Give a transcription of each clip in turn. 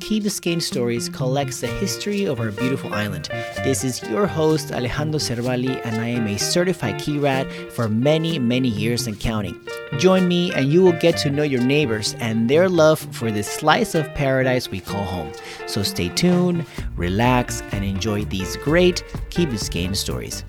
Key Biscayne Stories collects the history of our beautiful island. This is your host, Alejandro Cervali, and I am a certified Key Rat for many, many years and counting. Join me, and you will get to know your neighbors and their love for this slice of paradise we call home. So stay tuned, relax, and enjoy these great Key Biscayne stories.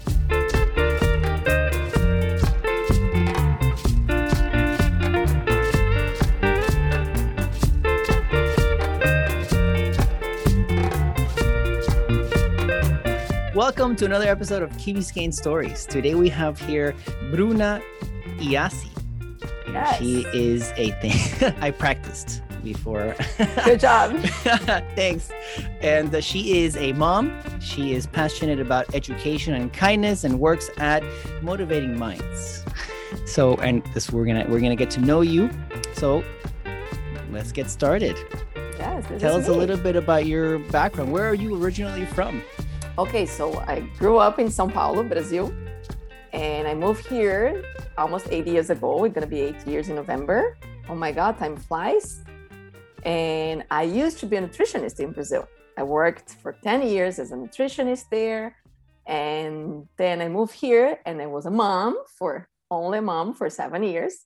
Welcome to another episode of Key Biscayne Stories. Today we have here Bruna Iasi. Yes. She is a thing I practiced before. Good job. Thanks. And uh, she is a mom. She is passionate about education and kindness and works at Motivating Minds. So, and this we're gonna we're gonna get to know you. So, let's get started. Yes. Tell us a little bit about your background. Where are you originally from? Okay, so I grew up in São Paulo, Brazil, and I moved here almost eight years ago. It's gonna be eight years in November. Oh my God, time flies. And I used to be a nutritionist in Brazil. I worked for 10 years as a nutritionist there. And then I moved here and I was a mom for only a mom for seven years.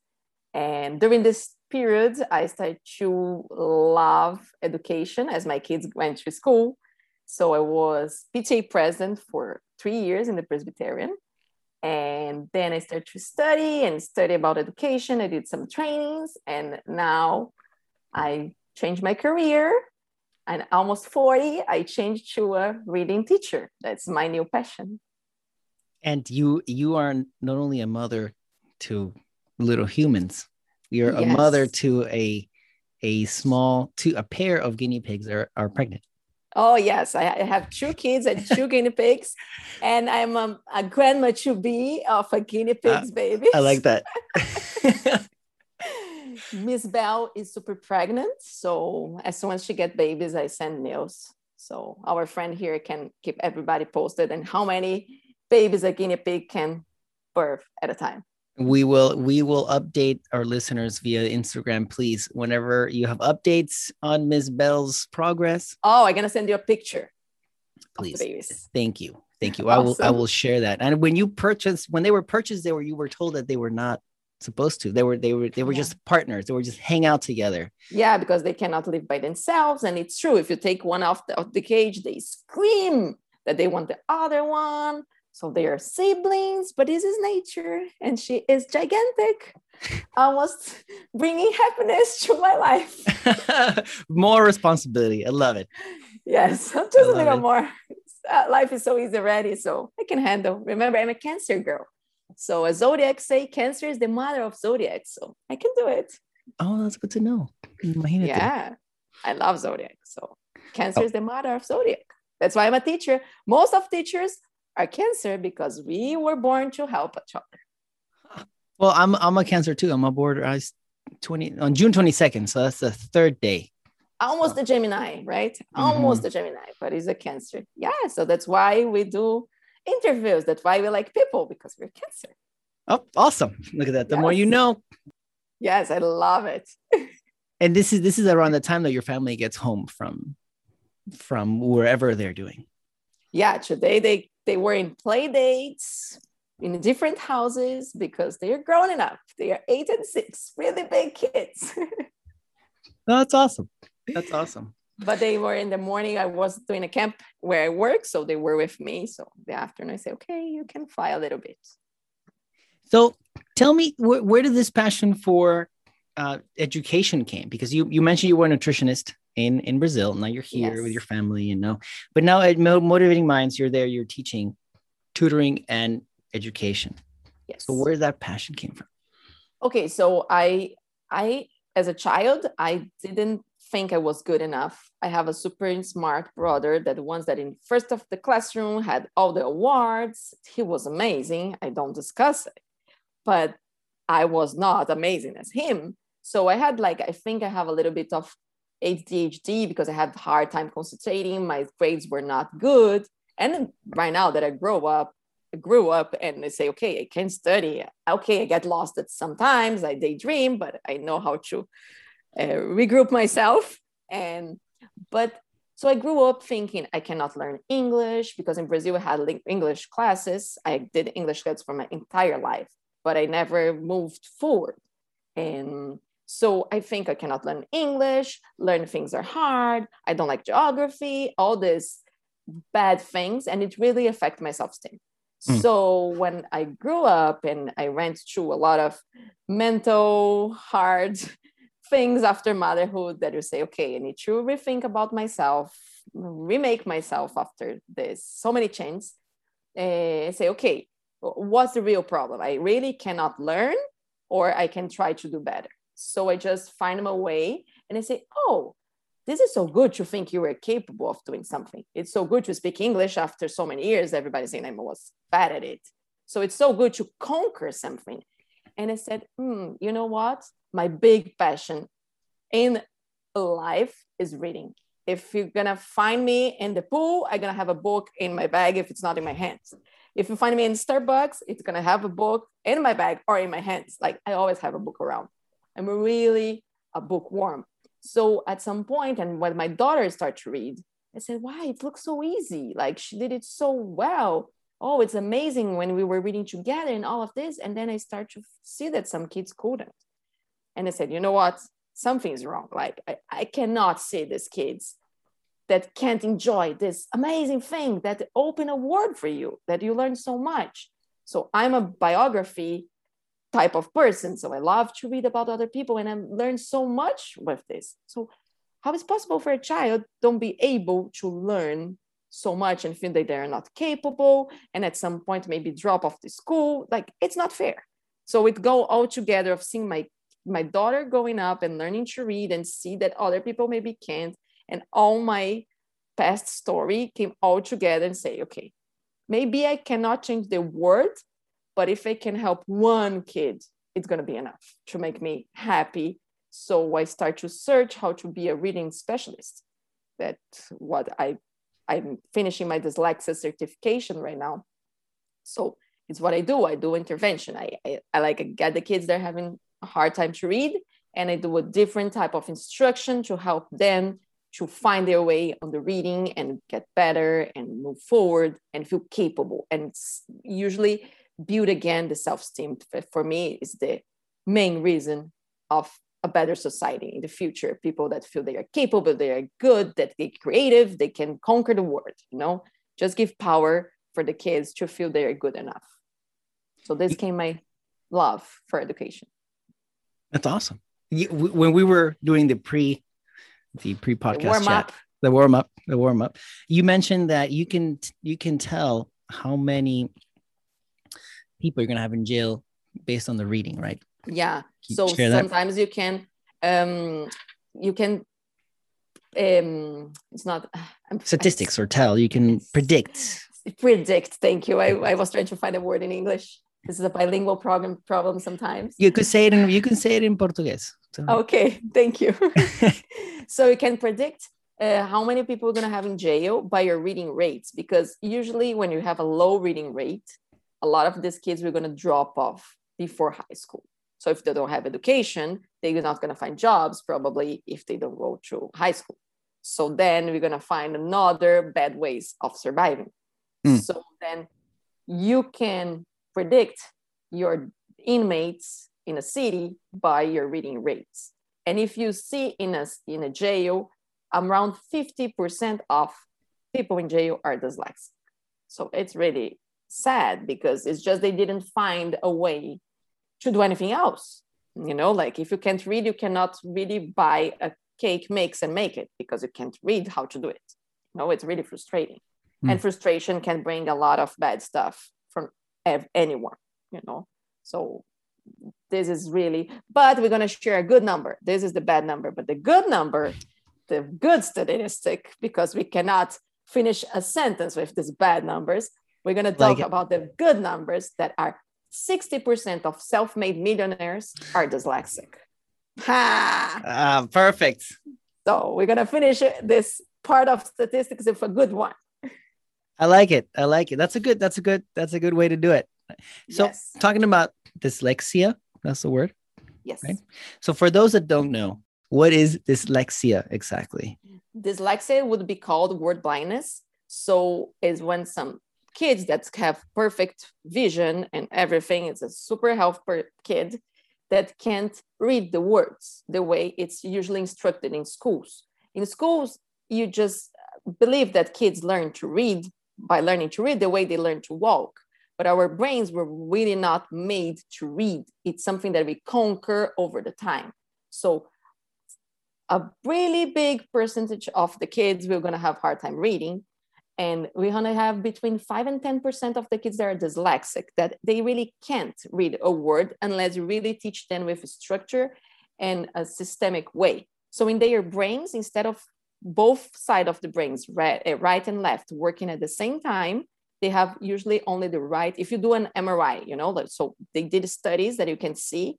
And during this period, I started to love education as my kids went to school. So I was PTA president for three years in the Presbyterian. And then I started to study and study about education. I did some trainings, and now I changed my career. And almost 40, I changed to a reading teacher. That's my new passion. And you you are not only a mother to little humans, you're a mother to a a small to a pair of guinea pigs are, are pregnant. Oh, yes, I have two kids and two guinea pigs, and I'm um, a grandma to be of a guinea pigs baby. I like that. Miss Bell is super pregnant. So as soon as she get babies, I send news. So our friend here can keep everybody posted and how many babies a guinea pig can birth at a time. We will we will update our listeners via Instagram, please. Whenever you have updates on Ms. Bell's progress, Oh, I'm gonna send you a picture please. Thank you. Thank you. I will I will share that. And when you purchased when they were purchased, they were you were told that they were not supposed to. They were they were they were Yeah. just partners. They were just hang out together. Yeah, because they cannot live by themselves. And it's true. If you take one off the, of the cage, they scream that they want the other one. So they are siblings, but this is nature. And she is gigantic, almost bringing happiness to my life. More responsibility. I love it. Yes, just a little it. more. Uh, life is so easy already, so I can handle. Remember, I'm a Cancer girl. So a zodiac say Cancer is the mother of zodiac, so I can do it. Oh, that's good to know. Imagínate. Yeah, I love zodiac. So Cancer Oh. is the mother of zodiac. That's why I'm a teacher. Most of teachers are Cancer because we were born to help each other. Well, I'm I'm a cancer too. I'm a border. I was 20 on June 22nd. So that's the third day. Almost a Gemini, right? Mm-hmm. Almost a Gemini, but he's a Cancer. Yeah, so that's why we do interviews. That's why we like people because we're Cancer. Oh, awesome. Look at that. The more you know. Yes, I love it. And this is this is around the time that your family gets home from from wherever they're doing. Yeah, today they they were in play dates in different houses because they are growing up. They are eight and six, really big kids. No, that's awesome. That's awesome. but they were in the morning. I was doing a camp where I work, so they were with me. So the afternoon, I say, okay, you can fly a little bit. So tell me where, where did this passion for uh, education came? Because you you mentioned you were a nutritionist in in Brazil. Now you're here with your family, you know. But now at Mo- Motivating Minds, you're there. You're teaching, tutoring, and education. Yes. So where that passion came from? okay so i i as a child i didn't think i was good enough i have a super smart brother that the ones that in first of the classroom had all the awards he was amazing i don't discuss it but i was not amazing as him so i had like i think i have a little bit of adhd because i had hard time concentrating my grades were not good and right now that i grow up I grew up and I say, okay, I can study. Okay, I get lost at sometimes. I daydream, but I know how to uh, regroup myself. And but so I grew up thinking I cannot learn English because in Brazil I had English classes. I did English classes for my entire life, but I never moved forward. And so I think I cannot learn English, learn things are hard, I don't like geography, all these bad things, and it really affected my self-esteem. Mm. So when I grew up and I went through a lot of mental hard things after motherhood that you say, okay, I need to rethink about myself, remake myself after this, so many changes. Uh, say, okay, what's the real problem? I really cannot learn, or I can try to do better. So I just find my way and I say, oh, this is so good to think you were capable of doing something. It's so good to speak English after so many years. Everybody's saying I was bad at it. So it's so good to conquer something. And I said, hmm, you know what? my big passion in life is reading. If you're gonna find me in the pool, I'm gonna have a book in my bag if it's not in my hands. If you find me in Starbucks, it's gonna have a book in my bag or in my hands. Like I always have a book around. I'm really a bookworm. So at some point, and when my daughter started to read, I said, "Why? It looks so easy. Like she did it so well. Oh, it's amazing when we were reading together and all of this." And then I start to see that some kids couldn't and I said, you know what? Something's wrong. Like, I, I cannot see these kids that can't enjoy this amazing thing that open a world for you, that you learn so much. So I'm a biography type of person. So I love to read about other people and I learn so much with this. So how is possible for a child don't be able to learn so much and feel that they're not capable and at some point maybe drop off the school like it's not fair so it go all together of seeing my my daughter growing up and learning to read and see that other people maybe can't and all my past story came all together and say okay maybe i cannot change the world but if i can help one kid it's going to be enough to make me happy. So i start to search how to be a reading specialist. That's what i i'm finishing my dyslexia certification right now. So it's what i do. I do intervention. I i, I like get the kids they're having a hard time to read and I do a different type of instruction to help them to find their way on the reading and get better and move forward and feel capable. And usually build again the self-esteem for me is the main reason of a better society in the future people that feel they are capable they are good that they're creative they can conquer the world you know just give power for the kids to feel they are good enough so this came my love for education that's awesome. You, when we were doing the pre, the pre podcast warm chat, up. the warm up, the warm up, you mentioned that you can you can tell how many people you're gonna have in jail based on the reading, right? Yeah. so sometimes that? you can um you can um it's not I'm, statistics or tell you can predict predict thank you I, I was trying to find a word in english this is a bilingual problem problem sometimes. You could say it in you can say it in Portuguese. So. Okay, thank you. so you can predict uh, how many people are going to have in jail by your reading rates because usually when you have a low reading rate, a lot of these kids are going to drop off before high school. So if they don't have education, they're not going to find jobs probably if they don't go to high school. So then we're going to find another bad ways of surviving. Mm. So then you can predict your inmates in a city by your reading rates. And if you see in a, in a jail, around 50% of people in jail are dyslexic. So it's really sad because it's just they didn't find a way to do anything else. You know, like if you can't read, you cannot really buy a cake mix and make it because you can't read how to do it. no, it's really frustrating. Mm. And frustration can bring a lot of bad stuff have anyone, you know. So this is really, but we're going to share a good number. This is the bad number, but the good number, the good statistic, because we cannot finish a sentence with these bad numbers. We're going to talk like about the good numbers that are 60% of self made millionaires are dyslexic. Ha! Uh, perfect. So we're going to finish this part of statistics with a good one. I like it. I like it. That's a good. That's a good. That's a good way to do it. So Yes. talking about dyslexia, that's the word. Yes. Right. So for those that don't know, what is dyslexia exactly? dyslexia would be called word blindness. So is when some kids that have perfect vision and everything, it's a super healthy kid that can't read the words the way it's usually instructed in schools. In schools, you just believe that kids learn to read by learning to read the way they learn to walk. But our brains were really not made to read. It's something that we conquer over the time. So a really big percentage of the kids we're going to have hard time reading and going to have between 5 and 10% of the kids that are dyslexic that they really can't read a word unless you really teach them with a structure and a systemic way. So in their brains instead of both side of the brains right, uh, right and left working at the same time they have usually only the right if you do an mri you know so they did studies that you can see.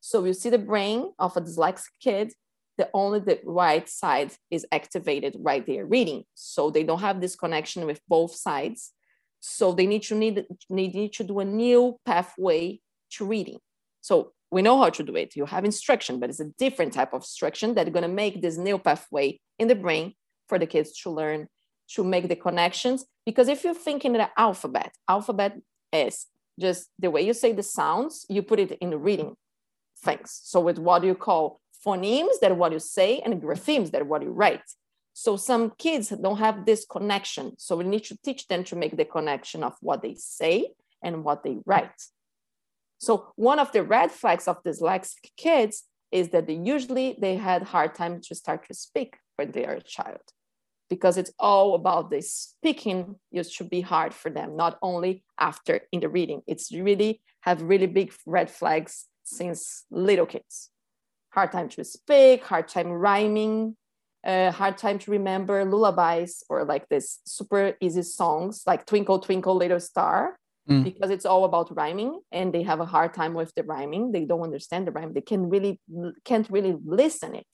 So you see the brain of a dyslexic kid the only the right side is activated right there reading. So they don't have this connection with both sides. So they need to need, need, to do a new pathway to reading. So we know how to do it. You have instruction but it's a different type of instruction that's going to make this new pathway in the brain for the kids to learn to make the connections. Because if you think in the alphabet alphabet is just the way you say the sounds you put it in the reading things. So with what you call phonemes that are what you say and graphemes that are what you write. So some kids don't have this connection. So we need to teach them to make the connection of what they say and what they write. So one of the red flags of dyslexic kids is that they usually they had hard time to start to speak when they are a child because it's all about the speaking it should be hard for them not only after in the reading it's really have really big red flags since little kids hard time to speak, hard time rhyming, uh, hard time to remember lullabies or like this super easy songs like Twinkle Twinkle Little Star Mm. because it's all about rhyming and they have a hard time with the rhyming. They don't understand the rhyme. They can really can't really listen it.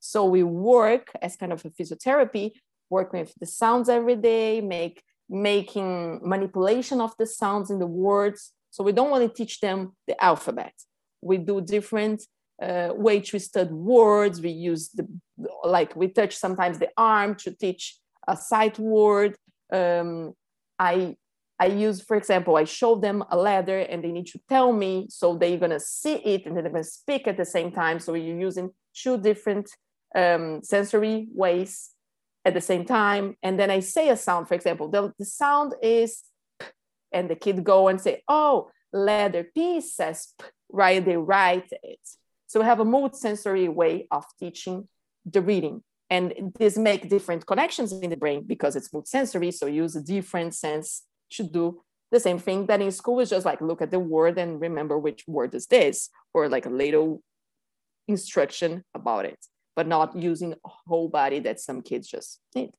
So we work as kind of a physiotherapy, work with the sounds every day, make making manipulation of the sounds in the words. So we don't want to teach them the alphabet. We do different uh, way twisted words. We use the like we touch sometimes the arm to teach a sight word. Um, I I use, for example, I show them a letter and they need to tell me, so they're gonna see it and they're gonna speak at the same time. So you're using two different um, sensory ways at the same time. And then I say a sound, for example, the, the sound is, p, and the kid go and say, oh, letter P says, p, right? They write it. So we have a multi-sensory way of teaching the reading. And this make different connections in the brain because it's multi-sensory. So use a different sense to do the same thing that in school is just like look at the word and remember which word is this, or like a little instruction about it, but not using whole body that some kids just need.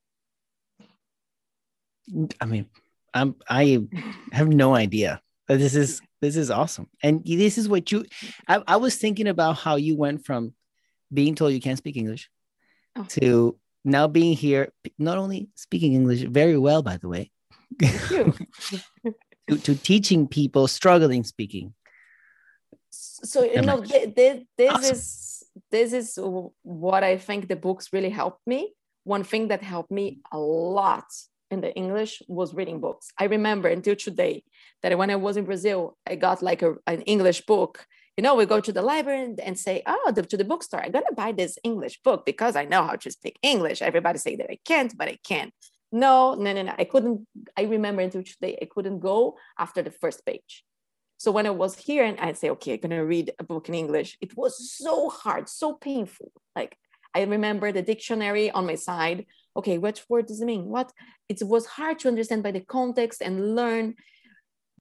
I mean, I'm I have no idea. This is this is awesome. And this is what you I, I was thinking about how you went from being told you can't speak English Oh. to now being here, not only speaking English very well, by the way, to, to teaching people struggling speaking. so you know much. th- th- this Awesome. is this is what i think the books really helped me one thing that helped me a lot in the english was reading books. I remember until today that when i was in brazil i got like a, an english book. You know we go to the library and, and say oh the, to the bookstore. I'm gonna buy this english book because i know how to speak english. Everybody say that i can't but i can. No no no no. I couldn't i remember until today i couldn't go after the first page. So when I was here and I'd say, okay, I'm gonna read a book in English, it was so hard, so painful. Like I remember the dictionary on my side. Okay, which word does it mean? What? It was hard to understand by the context and learn.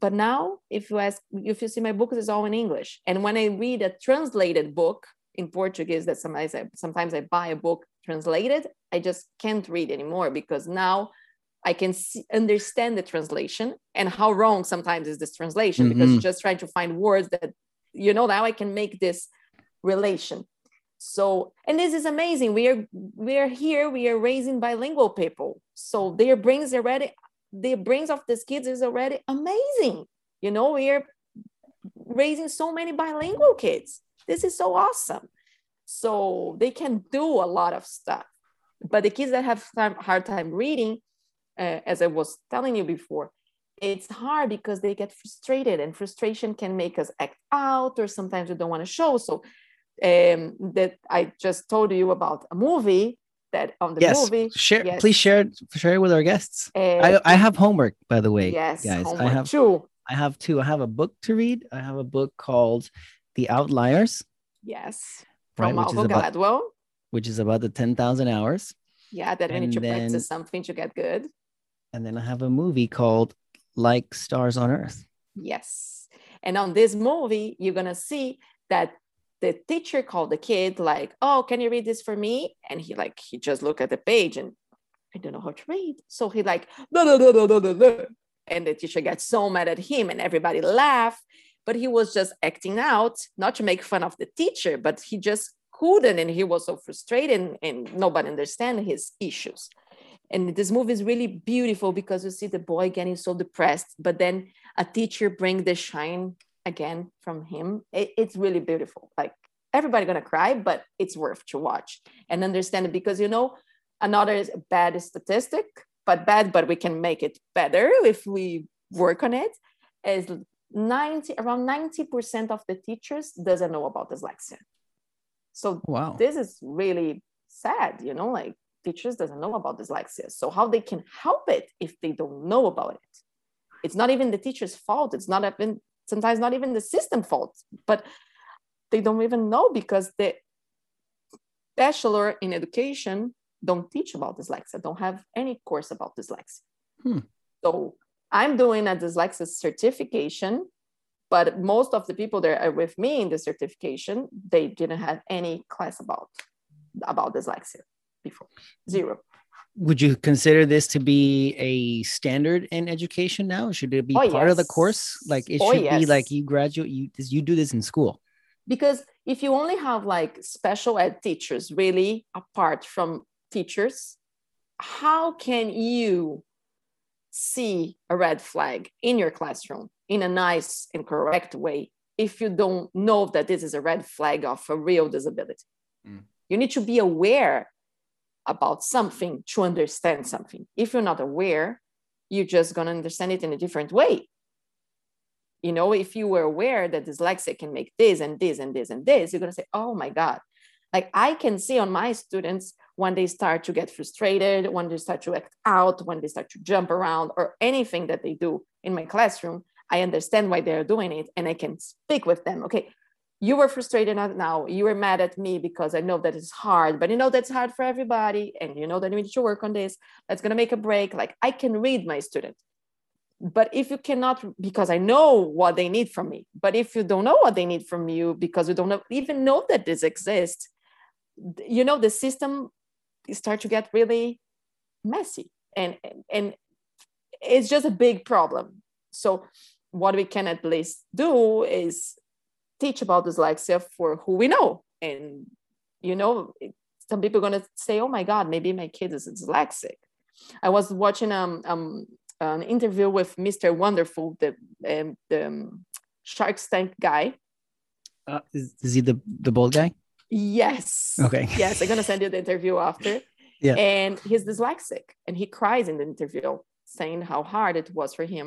But now, if you ask, if you see my books, it's all in English. And when I read a translated book in Portuguese, that sometimes I, sometimes I buy a book translated, I just can't read anymore because now I can see, understand the translation and how wrong sometimes is this translation because Mhm. you're just trying to find words that you know now I can make this relation. So and this is amazing. We are we are here. We are raising bilingual people, so their brains are already the brains of these kids is already amazing. You know, we're raising so many bilingual kids. This is so awesome. So they can do a lot of stuff. But the kids that have time, hard time reading, uh, as I was telling you before, it's hard because they get frustrated and frustration can make us act out or sometimes we don't want to show. So um, that I just told you about a movie that on the yes. movie. Share, yes. please share it, share it with our guests. Uh, I, I have homework, by the way. yes, guys. I have too. I have two. I have a book to read. I have a book called The Outliers, Yes, Right, from which is Malcolm about- Gladwell. which is about the 10,000 hours. Yeah, that we need to then- practice something to get good. And then I have a movie called Like Stars on Earth. Yes. And on this movie, you're gonna see that the teacher called the kid like, "Oh, can you read this for me?" And he like he just looked at the page and I don't know how to read. So he like, "Blah, blah, blah, blah, blah, blah, blah." and the teacher gets so mad at him, and everybody laugh. But he was just acting out, not to make fun of the teacher, but he just couldn't, and he was so frustrated, and, and nobody understand his issues. And this movie is really beautiful because you see the boy getting so depressed, but then a teacher bring the shine again from him. It- it's really beautiful. Like everybody gonna cry, but it's worth to watch and understand it because you know another bad statistic, but bad, but we can make it better if we work on it. Is 90 around 90% of the teachers doesn't know about dyslexia. So Wow. this is really sad you know like teachers doesn't know about dyslexia so how they can help it if they don't know about it it's not even the teacher's fault it's not even sometimes not even the system fault but they don't even know because the bachelor in education don't teach about dyslexia don't have any course about dyslexia. Hmm. so i'm doing a dyslexia certification but most of the people that are with me in the certification they didn't have any class about about dyslexia before. Zero Would you consider this to be a standard in education now? Should it be Oh, part of the course? Like it Oh, should be like you graduate, you you do this in school. because if you only have like special ed teachers really apart from teachers how can you see a red flag in your classroom in a nice and correct way if you don't know that this is a red flag of a real disability Mm. you need to be aware about something to understand something. If you're not aware you're just going to understand it in a different way. You know if you were aware that dyslexia can make this and this and this and this you're going to say oh my god. Like i can see on my students when they start to get frustrated when they start to act out when they start to jump around or anything that they do in my classroom i understand why they're doing it and i can speak with them. Okay you were frustrated now. You were mad at me because i know that it's hard but you know that's hard for everybody and you know that you need to work on this. That's going to make a break. Like i can read my student but if you cannot because i know what they need from me but if you don't know what they need from you because you don't know, even know that this exists you know the system start to get really messy. And and it's just a big problem. So what we can at least do is teach about dyslexia for who we know and you know some people are going to say oh my god maybe my kid is dyslexic i was watching um, um an interview with mr wonderful the um, the um, shark tank guy Uh, is, is he the the bald guy? yes Okay. yes i'm going to send you the interview after Yeah. and he's dyslexic and he cries in the interview saying how hard it was for him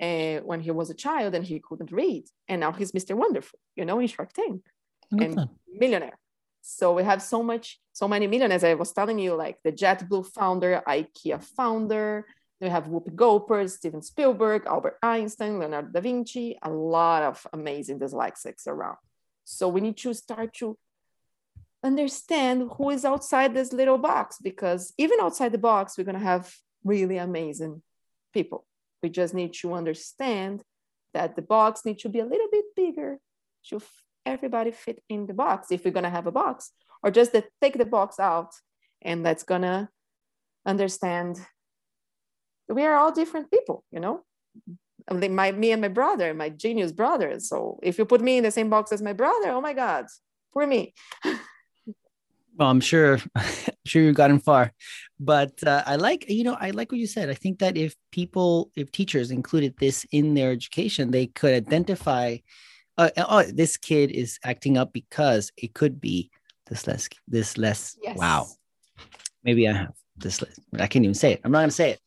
uh, when he was a child and he couldn't read and now he's mr wonderful you know in shark tank and that. millionaire so we have so much so many millionaires i was telling you like the jetblue founder ikea founder we have Whoopi Goldberg, Steven Spielberg, Albert Einstein, Leonardo da Vinci, a lot of amazing dyslexics around. So we need to start to understand who is outside this little box because even outside the box, we're going to have really amazing people. We just need to understand that the box needs to be a little bit bigger to everybody fit in the box if we're going to have a box or just take the box out and that's going to understand we are all different people you know my me and my brother my genius brother so if you put me in the same box as my brother oh my god poor me Well, I'm sure, I'm sure you've gotten far. But uh, I like, you know, I like what you said. I think that if people, if teachers included this in their education, they could identify, uh, oh, this kid is acting up because it could be this less, this less. Yes. Wow. Maybe I have this. I can't even say it. I'm not going to say it.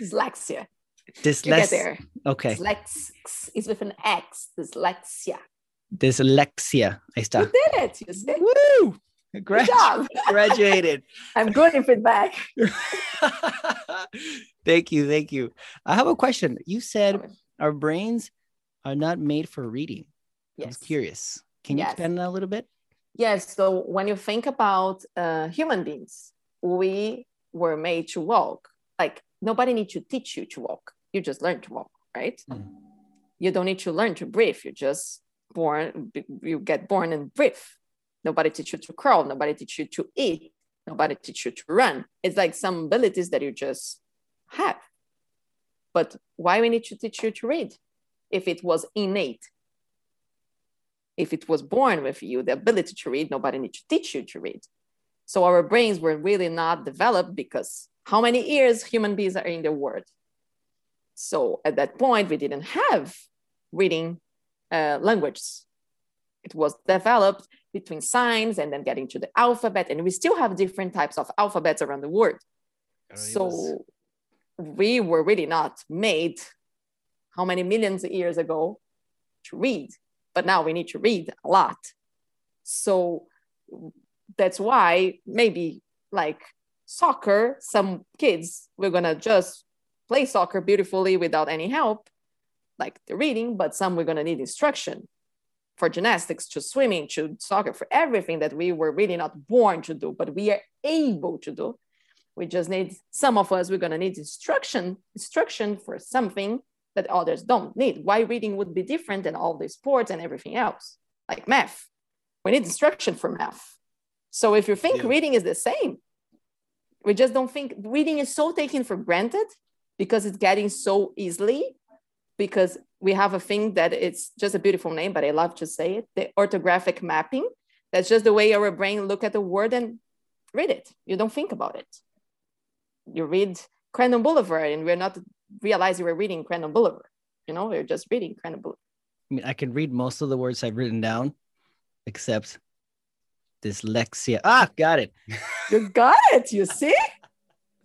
Dyslexia. You less. Okay. Dyslex is with an X. Dyslexia. Dyslexia. Ahí You está. did it. You see? Woo! Good Grad- job. graduated. I'm good in feedback. thank you. Thank you. I have a question. You said our brains are not made for reading. I was Yes. curious. Can you Yes. expand that a little bit? Yes. So when you think about uh, human beings, we were made to walk. Like nobody needs to teach you to walk. You just learn to walk, right? Mm. You don't need to learn to breathe. You just born. You get born and breathe. Nobody teach you to crawl. Nobody teach you to eat. Nobody teach you to run. It's like some abilities that you just have. But why we need to teach you to read if it was innate? If it was born with you, the ability to read, nobody needs to teach you to read. So our brains were really not developed because how many years human beings are in the world? So at that point, we didn't have reading uh, language. It was developed between signs and then getting to the alphabet, and we still have different types of alphabets around the world. So we were really not made how many millions of years ago to read, but now we need to read a lot. So that's why maybe like soccer, some kids we're gonna just play soccer beautifully without any help, like the reading, but some we're gonna need instruction for gymnastics, to swimming, to soccer, for everything that we were really not born to do, but we are able to do. We just need some of us, we're gonna need instruction, instruction for something that others don't need. Why reading would be different than all the sports and everything else, like math. We need instruction for math. So if you think Yeah. reading is the same, we just don't think reading is so taken for granted because it's getting so easily because we have a thing that it's just a beautiful name, but I love to say it, the orthographic mapping. That's just the way our brain look at the word and read it. You don't think about it. You read Crandon Boulevard and we're not realizing we're reading Crandon Boulevard. You know, we're just reading Crandon Boulevard. I mean, I can read most of the words I've written down, except dyslexia. Ah, got it. You got it. You see?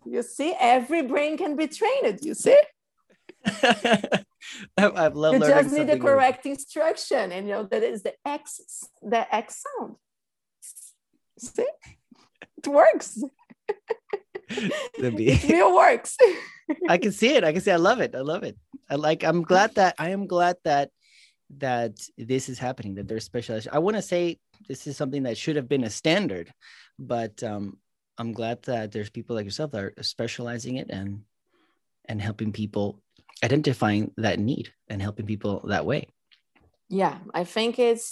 You see, every brain can be trained. You see? I've loved you just need the something new. correct instruction and you know that is the x the x sound see it works The B. it real works I can see it. I can see. I love it. I love it. I like. I'm glad that. I am glad that that this is happening. That there's specialized. I want to say this is something that should have been a standard, but um, I'm glad that there's people like yourself that are specializing it and and helping people identifying that need and helping people that way. yeah i think it's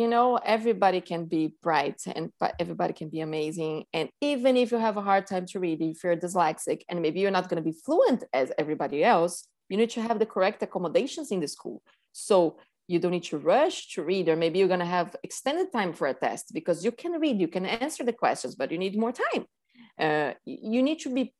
you know everybody can be bright and everybody can be amazing. And even if you have a hard time to read if you're dyslexic and maybe you're not going to be fluent as everybody else you need to have the correct accommodations in the school. So you don't need to rush to read or maybe you're going to have extended time for a test because you can read you can answer the questions but you need more time. Uh, you need to be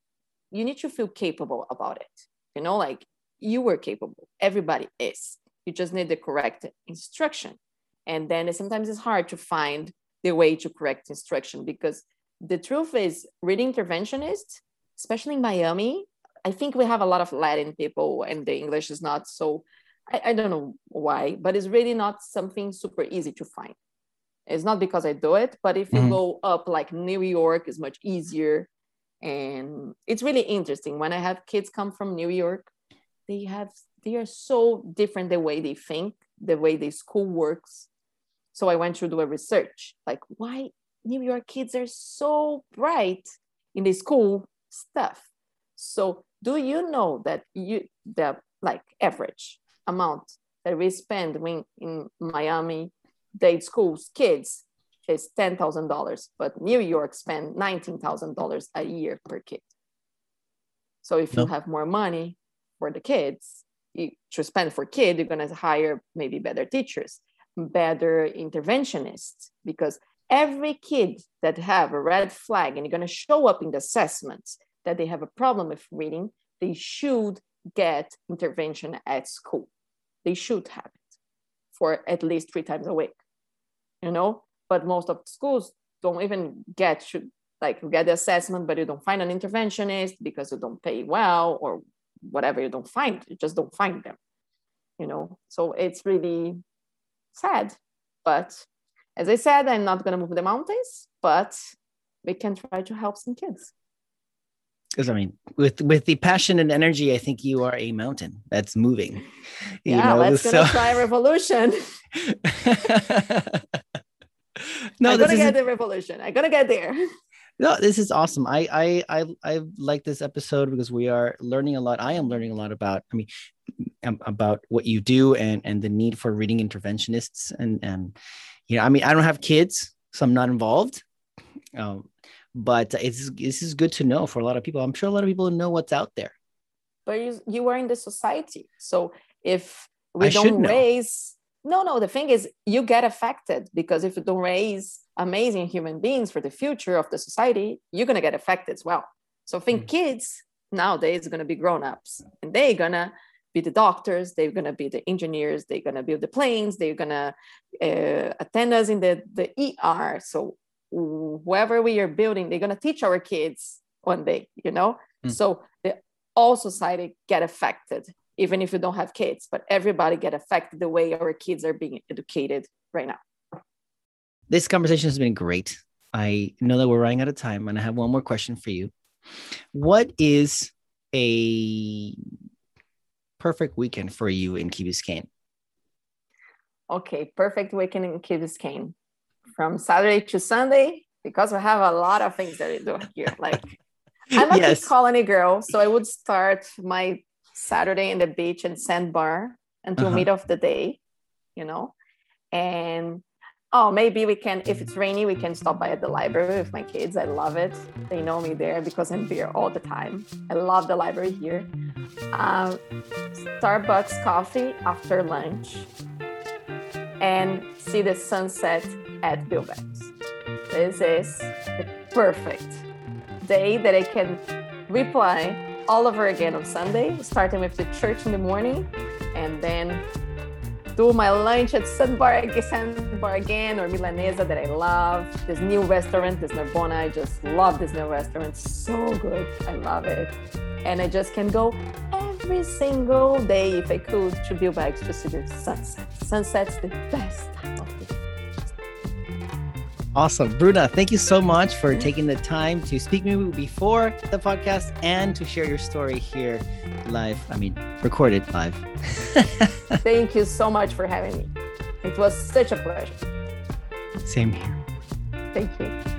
you need to feel capable about it you know like you were capable. Everybody is. You just need the correct instruction. And then sometimes it's hard to find the way to correct instruction because the truth is reading interventionists especially in miami i think we have a lot of latin people and the english is not so I, I don't know why but it's really not something super easy to find. It's not because i do it but if you Mhm. go up like new york is much easier. And it's really interesting. When i have kids come from new york they have they are so different the way they think the way the school works. So i went to do a research like why new york kids are so bright in the school stuff. So do you know that you the like average amount that we spend when in miami dade schools kids is $10000 but new york spend $19000 a year per kid. So if you have more money for the kids you, to spend for kid you're going to hire maybe better teachers better interventionists because every kid that have a red flag and you're going to show up in the assessments that they have a problem with reading, they should get intervention at school. They should have it for at least three times a week, you know? But most of schools don't even get should like you get the assessment, but you don't find an interventionist because you don't pay well or whatever you don't find, you just don't find them, you know? So it's really sad. But as I said, I'm not gonna move the mountains, but we can try to help some kids because I mean, with with the passion and energy, I think you are a mountain that's moving. You yeah, know, let's so... gonna try revolution. no, I'm gonna get the revolution. I'm gonna get there. No, this is awesome. I I I I like this episode because we are learning a lot. I am learning a lot about. I mean, about what you do and and the need for reading interventionists and and you know, I mean, I don't have kids, so I'm not involved. Um, but it's this is good to know for a lot of people. I'm sure a lot of people know what's out there. But you, you are in the society, so if we I don't raise, no, no. The thing is, you get affected because if you don't raise amazing human beings for the future of the society, you're gonna get affected as well. So think mm. kids nowadays are gonna be grown ups, and they're gonna be the doctors they're going to be the engineers they're going to build the planes they're going to uh, attend us in the, the er so whoever we are building, they're gonna teach our kids one day, you know. Mm. So the all society get affected, even if you don't have kids, but everybody get affected the way our kids are being educated right now. This conversation has been great. I know that we're running out of time, and I have one more question for you. What is a perfect weekend for you in Key Biscayne? Okay, perfect weekend in Key Biscayne from Saturday to Sunday because we have a lot of things that we do here. Like I'm a yes. colony girl, so I would start my Saturday in the beach and sandbar until uh-huh. mid of the day, you know, and oh maybe we can if it's rainy we can stop by at the library with my kids. I love it. They know me there because i'm there all the time. I love the library here. Um, starbucks coffee after lunch and see the sunset at Bill Baggs. This is the perfect day that I can reply all over again on Sunday, starting with the church in the morning and then do my lunch at Sandbar, Sandbar again or Milanesa that I love. This new restaurant, this Narbona, I just love this new restaurant. So good. I love it. And I just can go every single day if I could to Bill Baggs to see the sunset. Sunset's the best time of the. Awesome. Bruna, thank you so much for taking the time to speak with me before the podcast and to share your story here live. I mean, recorded live. thank you so much for having me. It was such a pleasure. Same here. Thank you.